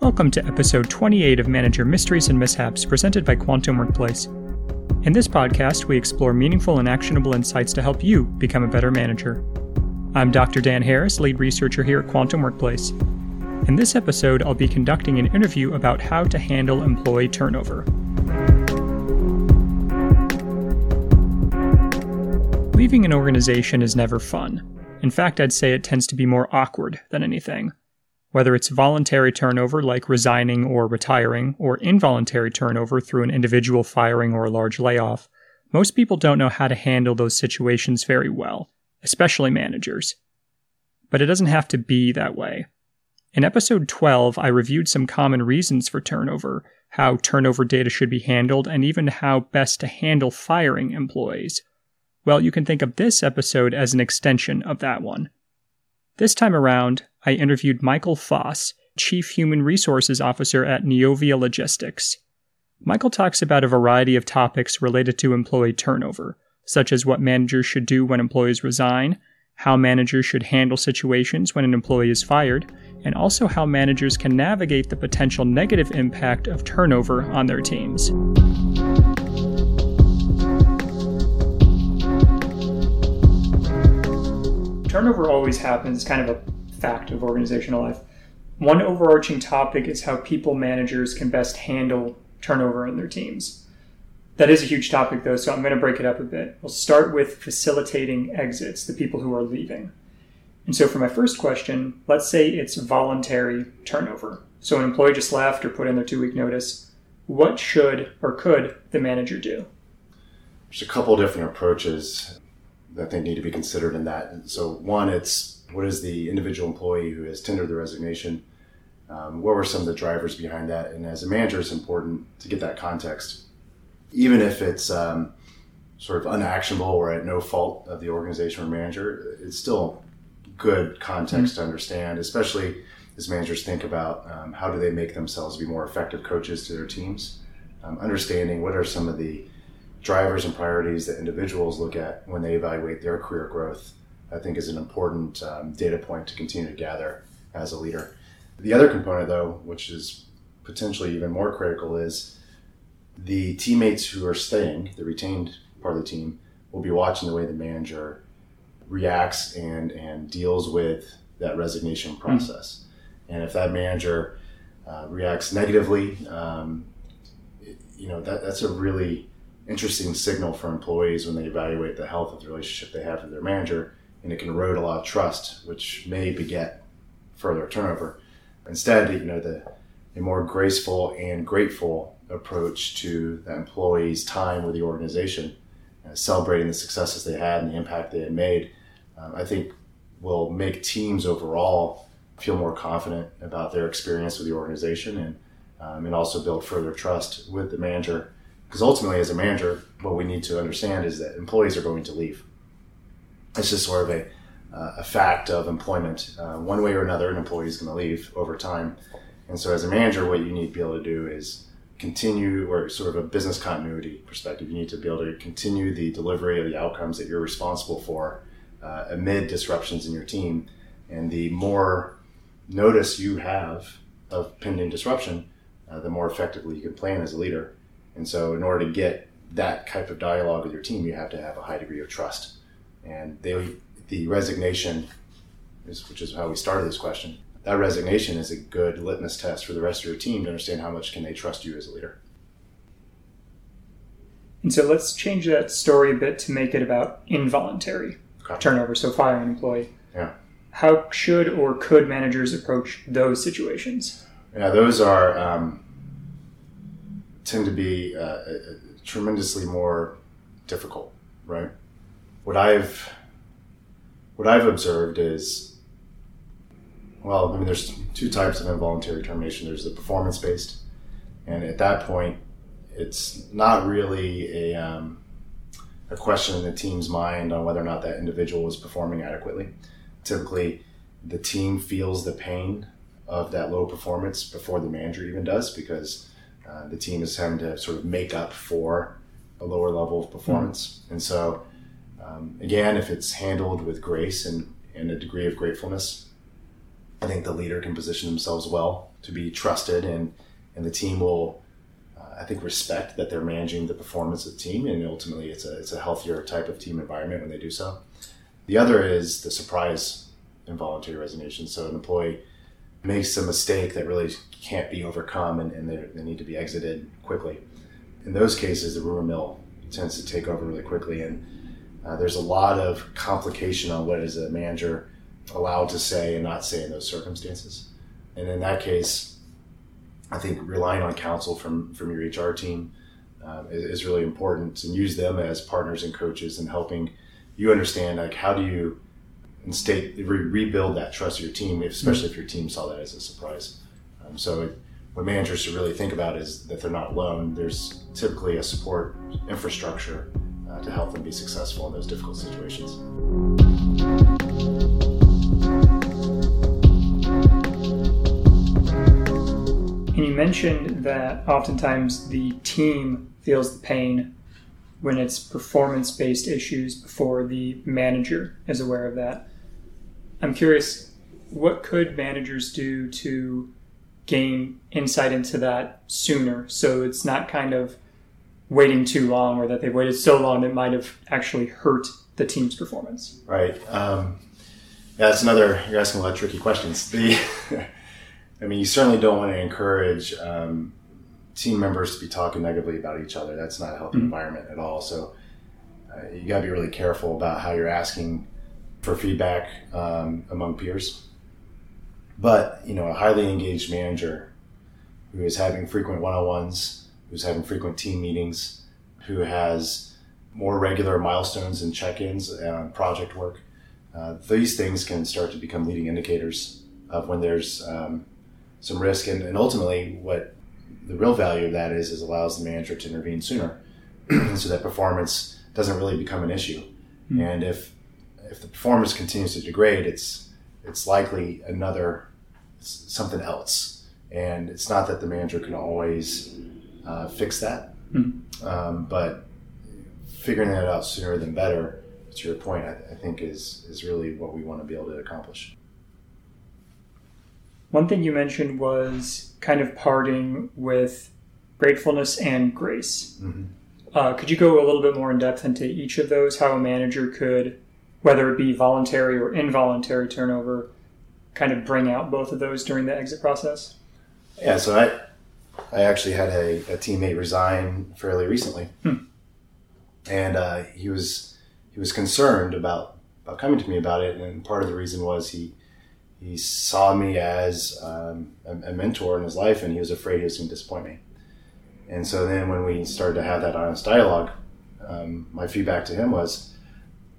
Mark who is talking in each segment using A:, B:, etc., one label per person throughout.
A: Welcome to episode 28 of Manager Mysteries and Mishaps presented by Quantum Workplace. In this podcast, we explore meaningful and actionable insights to help you become a better manager. I'm Dr. Dan Harris, lead researcher here at Quantum Workplace. In this episode, I'll be conducting an interview about how to handle employee turnover. Leaving an organization is never fun. In fact, I'd say it tends to be more awkward than anything. Whether it's voluntary turnover like resigning or retiring, or involuntary turnover through an individual firing or a large layoff, most people don't know how to handle those situations very well, especially managers. But it doesn't have to be that way. In episode 12, I reviewed some common reasons for turnover, how turnover data should be handled, and even how best to handle firing employees. Well, you can think of this episode as an extension of that one. This time around, I interviewed Michael Foss, Chief Human Resources Officer at Neovia Logistics. Michael talks about a variety of topics related to employee turnover, such as what managers should do when employees resign, how managers should handle situations when an employee is fired, and also how managers can navigate the potential negative impact of turnover on their teams. Turnover always happens, It's kind of a fact of organizational life. One overarching topic is how people managers can best handle turnover in their teams. That is a huge topic, though, so I'm going to break it up a bit. We'll start with facilitating exits, the people who are leaving. And so, for my first question, let's say it's voluntary turnover. So, an employee just left or put in their two week notice. What should or could the manager do?
B: There's a couple different approaches that they need to be considered in that. So, one, it's what is the individual employee who has tendered the resignation? Um, what were some of the drivers behind that? And as a manager, it's important to get that context, even if it's um, sort of unactionable or at no fault of the organization or manager. It's still good context mm-hmm. to understand, especially as managers think about um, how do they make themselves be more effective coaches to their teams. Um, understanding what are some of the drivers and priorities that individuals look at when they evaluate their career growth I think is an important um, data point to continue to gather as a leader. The other component, though, which is potentially even more critical, is the teammates who are staying, the retained part of the team, will be watching the way the manager reacts and, and deals with that resignation hmm. process. Mm-hmm. And if that manager uh, reacts negatively, um, you know, that, that's a really interesting signal for employees when they evaluate the health of the relationship they have with their manager and it can erode a lot of trust, which may beget further turnover. Instead, you know, the a more graceful and grateful approach to the employee's time with the organization, uh, celebrating the successes they had and the impact they had made, um, I think will make teams overall feel more confident about their experience with the organization and um, and also build further trust with the manager. Because ultimately, as a manager, what we need to understand is that employees are going to leave it's just sort of a, uh, a fact of employment. Uh, one way or another, an employee is going to leave over time. And so, as a manager, what you need to be able to do is continue, or sort of a business continuity perspective, you need to be able to continue the delivery of the outcomes that you're responsible for uh, amid disruptions in your team. And the more notice you have of pending disruption, uh, the more effectively you can plan as a leader. And so, in order to get that type of dialogue with your team, you have to have a high degree of trust and they the resignation, is, which is how we started this question. That resignation is a good litmus test for the rest of your team to understand how much can they trust you as a leader.
A: And so let's change that story a bit to make it about involuntary okay. turnover, so firing an employee.
B: Yeah.
A: How should or could managers approach those situations?
B: Yeah, those are um, tend to be uh, tremendously more difficult, right? what I've what I've observed is well, I mean, there's two types of involuntary termination. There's the performance based, and at that point, it's not really a um, a question in the team's mind on whether or not that individual is performing adequately. Typically, the team feels the pain of that low performance before the manager even does, because uh, the team is having to sort of make up for a lower level of performance. Mm-hmm. And so, um, again, if it's handled with grace and, and a degree of gratefulness, I think the leader can position themselves well to be trusted, and and the team will, uh, I think, respect that they're managing the performance of the team, and ultimately, it's a it's a healthier type of team environment when they do so. The other is the surprise involuntary resignation. So an employee makes a mistake that really can't be overcome, and, and they need to be exited quickly. In those cases, the rumor mill tends to take over really quickly, and uh, there's a lot of complication on what is a manager allowed to say and not say in those circumstances. And in that case, I think relying on counsel from from your HR team uh, is, is, really important, and use them as partners and coaches in helping you understand like how do you instate re- rebuild that trust of your team, especially if your team saw that as a surprise. Um, so it, what managers should really think about is that they're not alone. There's typically a support infrastructure uh, to help them be successful in those difficult situations.
A: And you mentioned that oftentimes the team feels the pain when it's performance based issues before the manager is aware of that. I'm curious, what could managers do to gain insight into that sooner so it's not kind of waiting too long or that they've waited so long that might have actually hurt the team's performance?
B: Right. Um, yeah, that's another, you're asking a lot of tricky questions. The I mean, you certainly don't want to encourage um, team members to be talking negatively about each other. That's not a healthy mm-hmm. environment at all. So uh, you got to be really careful about how you're asking for feedback um, among peers. But you know, a highly engaged manager who is having frequent one-on-ones, who's having frequent team meetings, who has more regular milestones and check-ins on project work. Uh, these things can start to become leading indicators of when there's um, some risk, and, and ultimately, what the real value of that is is allows the manager to intervene sooner, so that performance doesn't really become an issue. Mm-hmm. And if if the performance continues to degrade, it's it's likely another something else. And it's not that the manager can always uh, fix that, mm-hmm. um, but figuring that out sooner than better, to your point, I, I think is is really what we want to be able to accomplish.
A: One thing you mentioned was kind of parting with gratefulness and grace. Mm-hmm. Uh, could you go a little bit more in depth into each of those? How a manager could, whether it be voluntary or involuntary turnover, kind of bring out both of those during the exit process?
B: Yeah, so I, I actually had a, a teammate resign fairly recently, hmm. and uh, he was he was concerned about about coming to me about it, and part of the reason was he he saw me as um, a, a, mentor in his life, and he was afraid he was going to disappoint me. And so then, when we started to have that honest dialogue, um, my feedback to him was,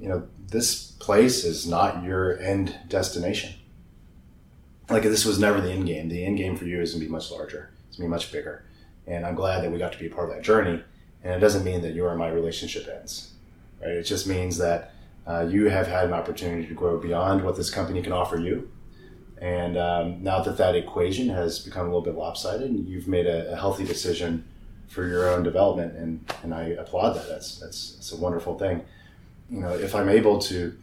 B: you know, this place is not your end destination. Like this was never the end game. The end game for you is to be much larger. It's to be much bigger. And I'm glad that we got to be a part of that journey. And it doesn't mean that your and my relationship ends, right? It just means that uh, you have had an opportunity to grow beyond what this company can offer you and um, now that that equation has become a little bit lopsided, you've made a, a, healthy decision for your own development, and, and I applaud that. That's, that's that's a wonderful thing. You know, if I'm able to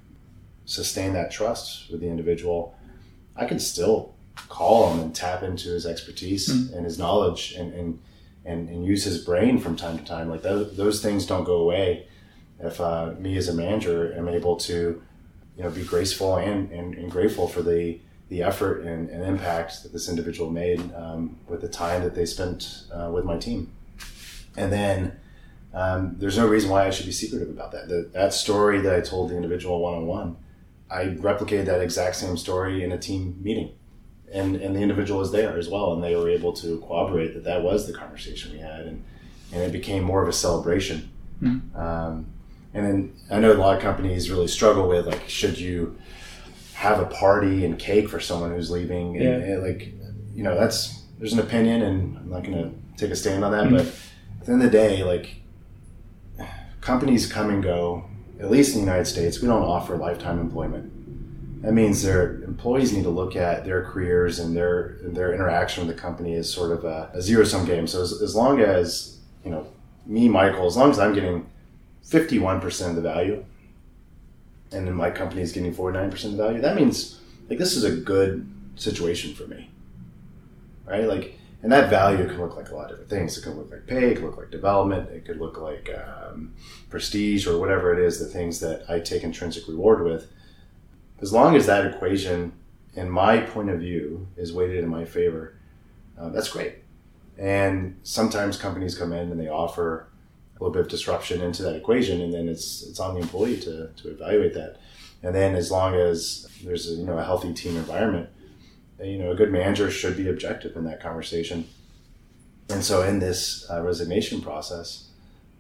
B: sustain that trust with the individual, I can still call him and tap into his expertise mm-hmm. and his knowledge, and, and and and use his brain from time to time. Like those, those things don't go away if uh, me as a manager am able to, you know, be graceful and, and, and grateful for the the effort and, and impact that this individual made um, with the time that they spent uh, with my team. And then um, there's no reason why I should be secretive about that. The, that story that I told the individual one on one, I replicated that exact same story in a team meeting. And, and the individual was there as well, and they were able to corroborate that that was the conversation we had, and, and it became more of a celebration. Mm-hmm. Um, and then I know a lot of companies really struggle with like, should you have a party and cake for someone who's leaving. And, yeah. and like, you know, that's there's an opinion, and I'm not going to take a stand on that. Mm-hmm. But at the end of the day, like, companies come and go. At least in the United States, we don't offer lifetime employment. That means their employees need to look at their careers and their their interaction with the company as sort of a, a zero sum game. So as, as long as you know me, Michael, as long as I'm getting 51% of the value and then my company is getting 49% of the value, that means like this is a good situation for me. Right? Like, and that value can look like a lot of different things. It can look like pay, it can look like development, it could look like um, prestige or whatever it is, the things that I take intrinsic reward with. As long as that equation, in my point of view, is weighted in my favor, uh, that's great. And sometimes companies come in and they offer a little bit of disruption into that equation, and then it's it's on the employee to, to evaluate that. And then as long as there's a, you know a healthy team environment, you know a good manager should be objective in that conversation. And so in this uh, resignation process,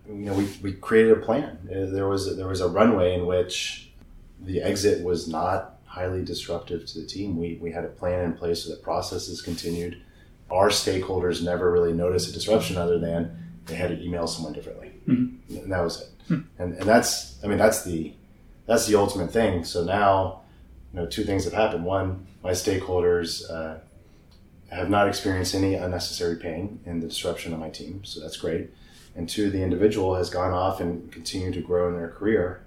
B: you know we, we created a plan. Uh, there was a, there was a runway in which the exit was not highly disruptive to the team. We we had a plan in place so that processes continued. Our stakeholders never really noticed a disruption other than they had to email someone differently, mm-hmm. and that was it. Mm-hmm. And and that's I mean that's the that's the ultimate thing. So now, you know, two things have happened. One, my stakeholders uh, have not experienced any unnecessary pain in the disruption of my team, so that's great. And two, the individual has gone off and continued to grow in their career,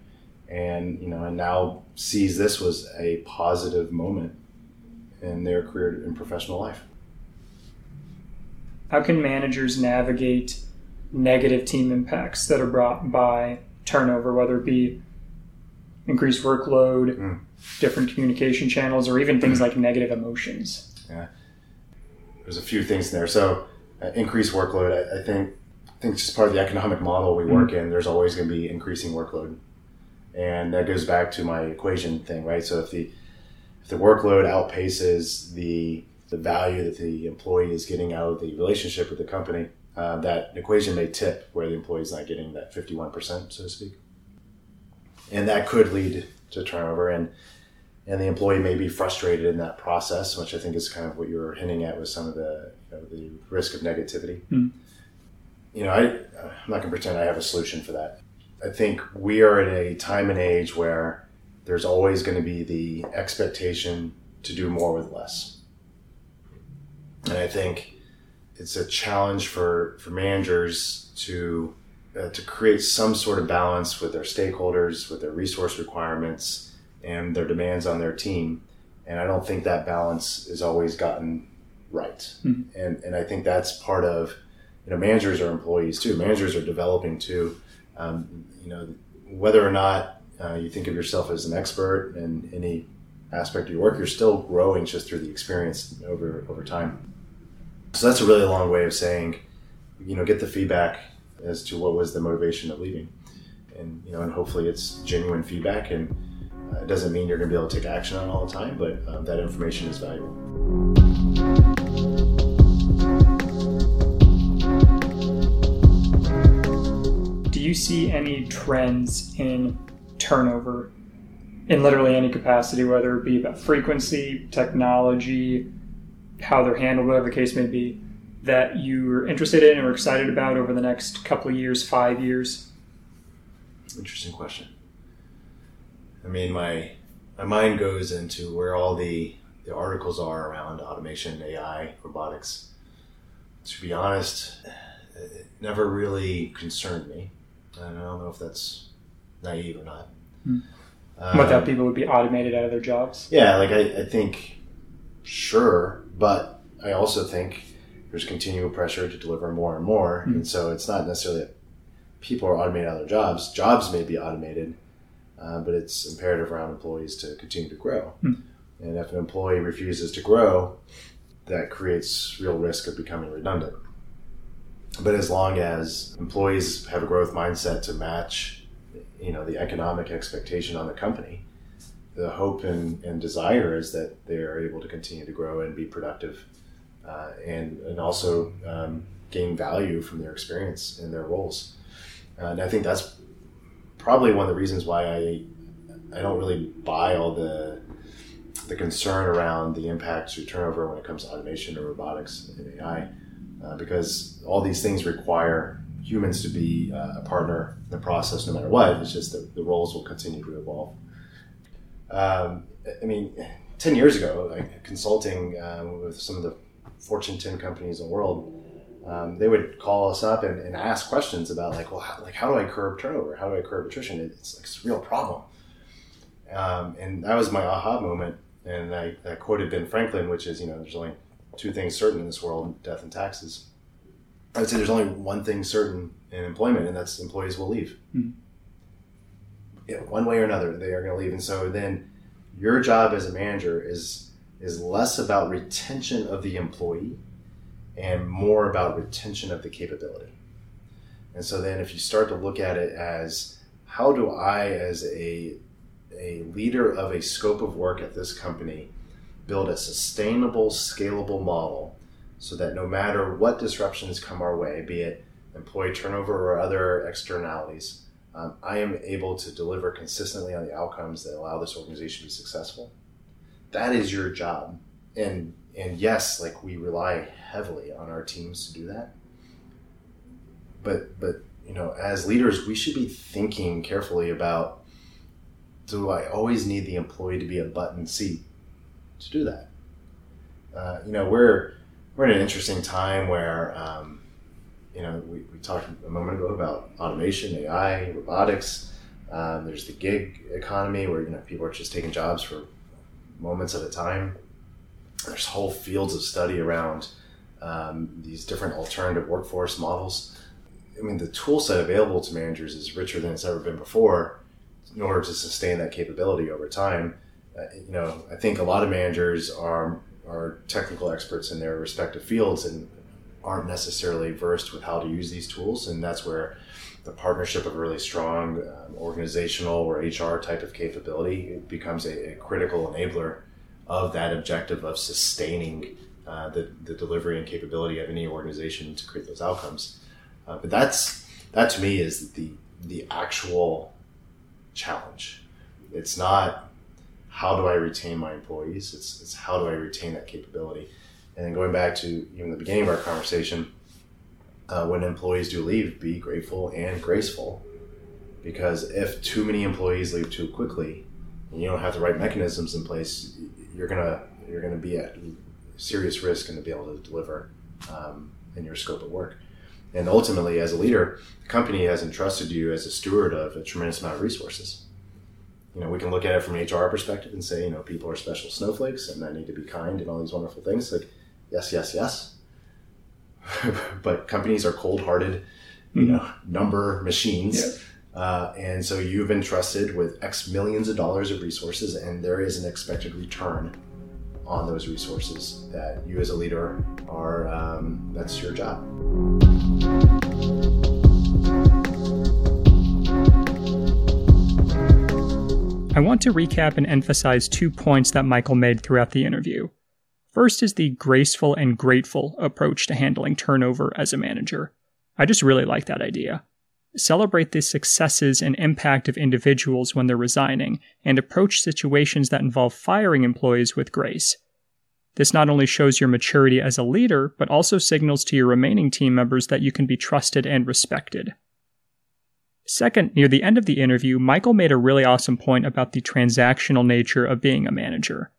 B: and you know, and now sees this was a positive moment in their career and professional life.
A: How can managers navigate negative team impacts that are brought by turnover, whether it be increased workload, mm. Different communication channels, or even things like negative emotions.
B: Yeah, there's a few things there. So, uh, increased workload. I, I, think I think it's just part of the economic model we work mm. in. There's always going to be increasing workload, and that goes back to my equation thing, right? So if the if the workload outpaces the the value that the employee is getting out of the relationship with the company, uh, that equation may tip where the employee is not getting that 51%, so to speak. And that could lead to turnover. And, and the employee may be frustrated in that process, which I think is kind of what you were hinting at with some of the, you know, the risk of negativity. Mm. You know, I, I'm not going to pretend I have a solution for that. I think we are in a time and age where there's always going to be the expectation to do more with less. And I think it's a challenge for, for managers to uh, to create some sort of balance with their stakeholders, with their resource requirements, and their demands on their team. And I don't think that balance is always gotten right. Mm-hmm. And and I think that's part of you know managers are employees too. Managers are developing too. Um, you know whether or not uh, you think of yourself as an expert in any aspect of your work, you're still growing just through the experience over over time. So that's a really long way of saying, you know, get the feedback as to what was the motivation of leaving, and you know, and hopefully it's genuine feedback, and uh, it doesn't mean you're going to be able to take action on it all the time, but um, that information is valuable.
A: Do you see any trends in turnover in literally any capacity, whether it be about frequency, technology, how they're handled, whatever the case may be, that you're interested in or excited about over the next couple of years, five years?
B: Interesting question. I mean, my my mind goes into where all the the articles are around automation, AI, robotics. To be honest, it never really concerned me. I don't know if that's naive or not.
A: Hmm. Um, what that people would be automated out of their jobs?
B: Yeah, like I, I think Sure, but I also think there's continual pressure to deliver more and more, mm-hmm. and so it's not necessarily that people are automating other jobs. Jobs may be automated, uh, but it's imperative around employees to continue to grow. Mm-hmm. And if an employee refuses to grow, that creates real risk of becoming redundant. But as long as employees have a growth mindset to match, you know, the economic expectation on the company, the hope and, and desire is that they are able to continue to grow and be productive uh, and, and also um, gain value from their experience in their roles. Uh, and I think that's probably one of the reasons why I, I don't really buy all the, the concern around the impact to turnover when it comes to automation or robotics and AI, uh, because all these things require humans to be uh, a partner in the process no matter what. It's just that the roles will continue to evolve. Um, I mean, 10 years ago, like consulting uh, with some of the Fortune 10 companies in the world, um, they would call us up and, and, ask questions about like, well, how, like how do I curb turnover? How do I curb attrition? It's, like, it's a real problem. Um, and that was my aha moment. And I, I, quoted Ben Franklin, which is, you know, there's only two things certain in this world, death and taxes. I would say there's only one thing certain in employment, and that's employees will leave. Mm-hmm. Yeah, one way or another, they are going to leave. And so then your job as a manager is is less about retention of the employee and more about retention of the capability. And so then if you start to look at it as how do I as a a leader of a scope of work at this company build a sustainable scalable model so that no matter what disruptions come our way, be it employee turnover or other externalities, um, I am able to deliver consistently on the outcomes that allow this organization to be successful. That is your job. And and yes, like we rely heavily on our teams to do that. But but you know, as leaders, we should be thinking carefully about do I always need the employee to be a button seat to do that? Uh, you know, we're we're in an interesting time where um, you know we, we talked a moment ago about automation, AI, robotics. Um, there's the gig economy where you know people are just taking jobs for moments at a time there's whole fields of study around um, these different alternative workforce models. I mean, the tool set available to managers is richer than it's ever been before in order to sustain that capability over time. Uh, you know, I think a lot of managers are are technical experts in their respective fields and aren't necessarily versed with how to use these tools, and that's where the partnership of a really strong um, organizational or HR type of capability it becomes a, a critical enabler of that objective of sustaining uh, the, the delivery and capability of any organization to create those outcomes. Uh, but that's that to me is the the actual challenge. It's not how do I retain my employees. It's it's how do I retain that capability. And then going back to even the beginning of our conversation, uh, when employees do leave, be grateful and graceful, because if too many employees leave too quickly, and you don't have the right mechanisms in place, you're gonna you're gonna be at serious risk and to be able to deliver um, in your scope of work. And ultimately, as a leader, the company has entrusted you as a steward of a tremendous amount of resources. You know, we can look at it from an HR perspective and say, you know, people are special snowflakes and I need to be kind and all these wonderful things. Like, yes, yes, yes. but companies are cold-hearted, you mm-hmm. know, number machines. Yeah uh, and so you've entrusted with X millions of dollars of resources, and there is an expected return on those resources that you as a leader are, um, that's your job.
A: I want to recap and emphasize two points that Michael made throughout the interview. First is the graceful and grateful approach to handling turnover as a manager. I just really like that idea. Celebrate the successes and impact of individuals when they're resigning, and approach situations that involve firing employees with grace. This not only shows your maturity as a leader, but also signals to your remaining team members that you can be trusted and respected. Second, near the end of the interview, Michael made a really awesome point about the transactional nature of being a manager.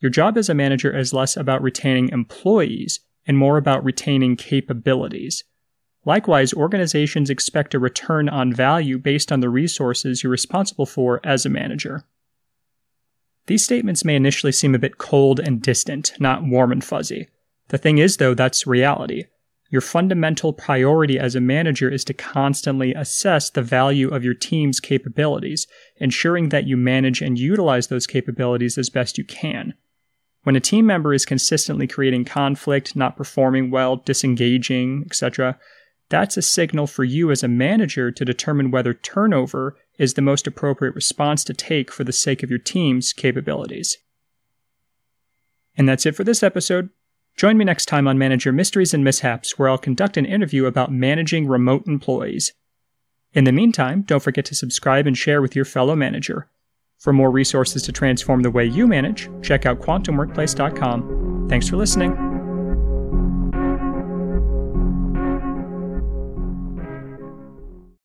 A: Your job as a manager is less about retaining employees and more about retaining capabilities. Likewise, organizations expect a return on value based on the resources you're responsible for as a manager. These statements may initially seem a bit cold and distant, not warm and fuzzy. The thing is, though, that's reality. Your fundamental priority as a manager is to constantly assess the value of your team's capabilities, ensuring that you manage and utilize those capabilities as best you can. When a team member is consistently creating conflict, not performing well, disengaging, etc., that's a signal for you as a manager to determine whether turnover is the most appropriate response to take for the sake of your team's capabilities. And that's it for this episode. Join me next time on Manager Mysteries and Mishaps, where I'll conduct an interview about managing remote employees. In the meantime, don't forget to subscribe and share with your fellow manager. For more resources to transform the way you manage, check out quantumworkplace.com. Thanks for listening.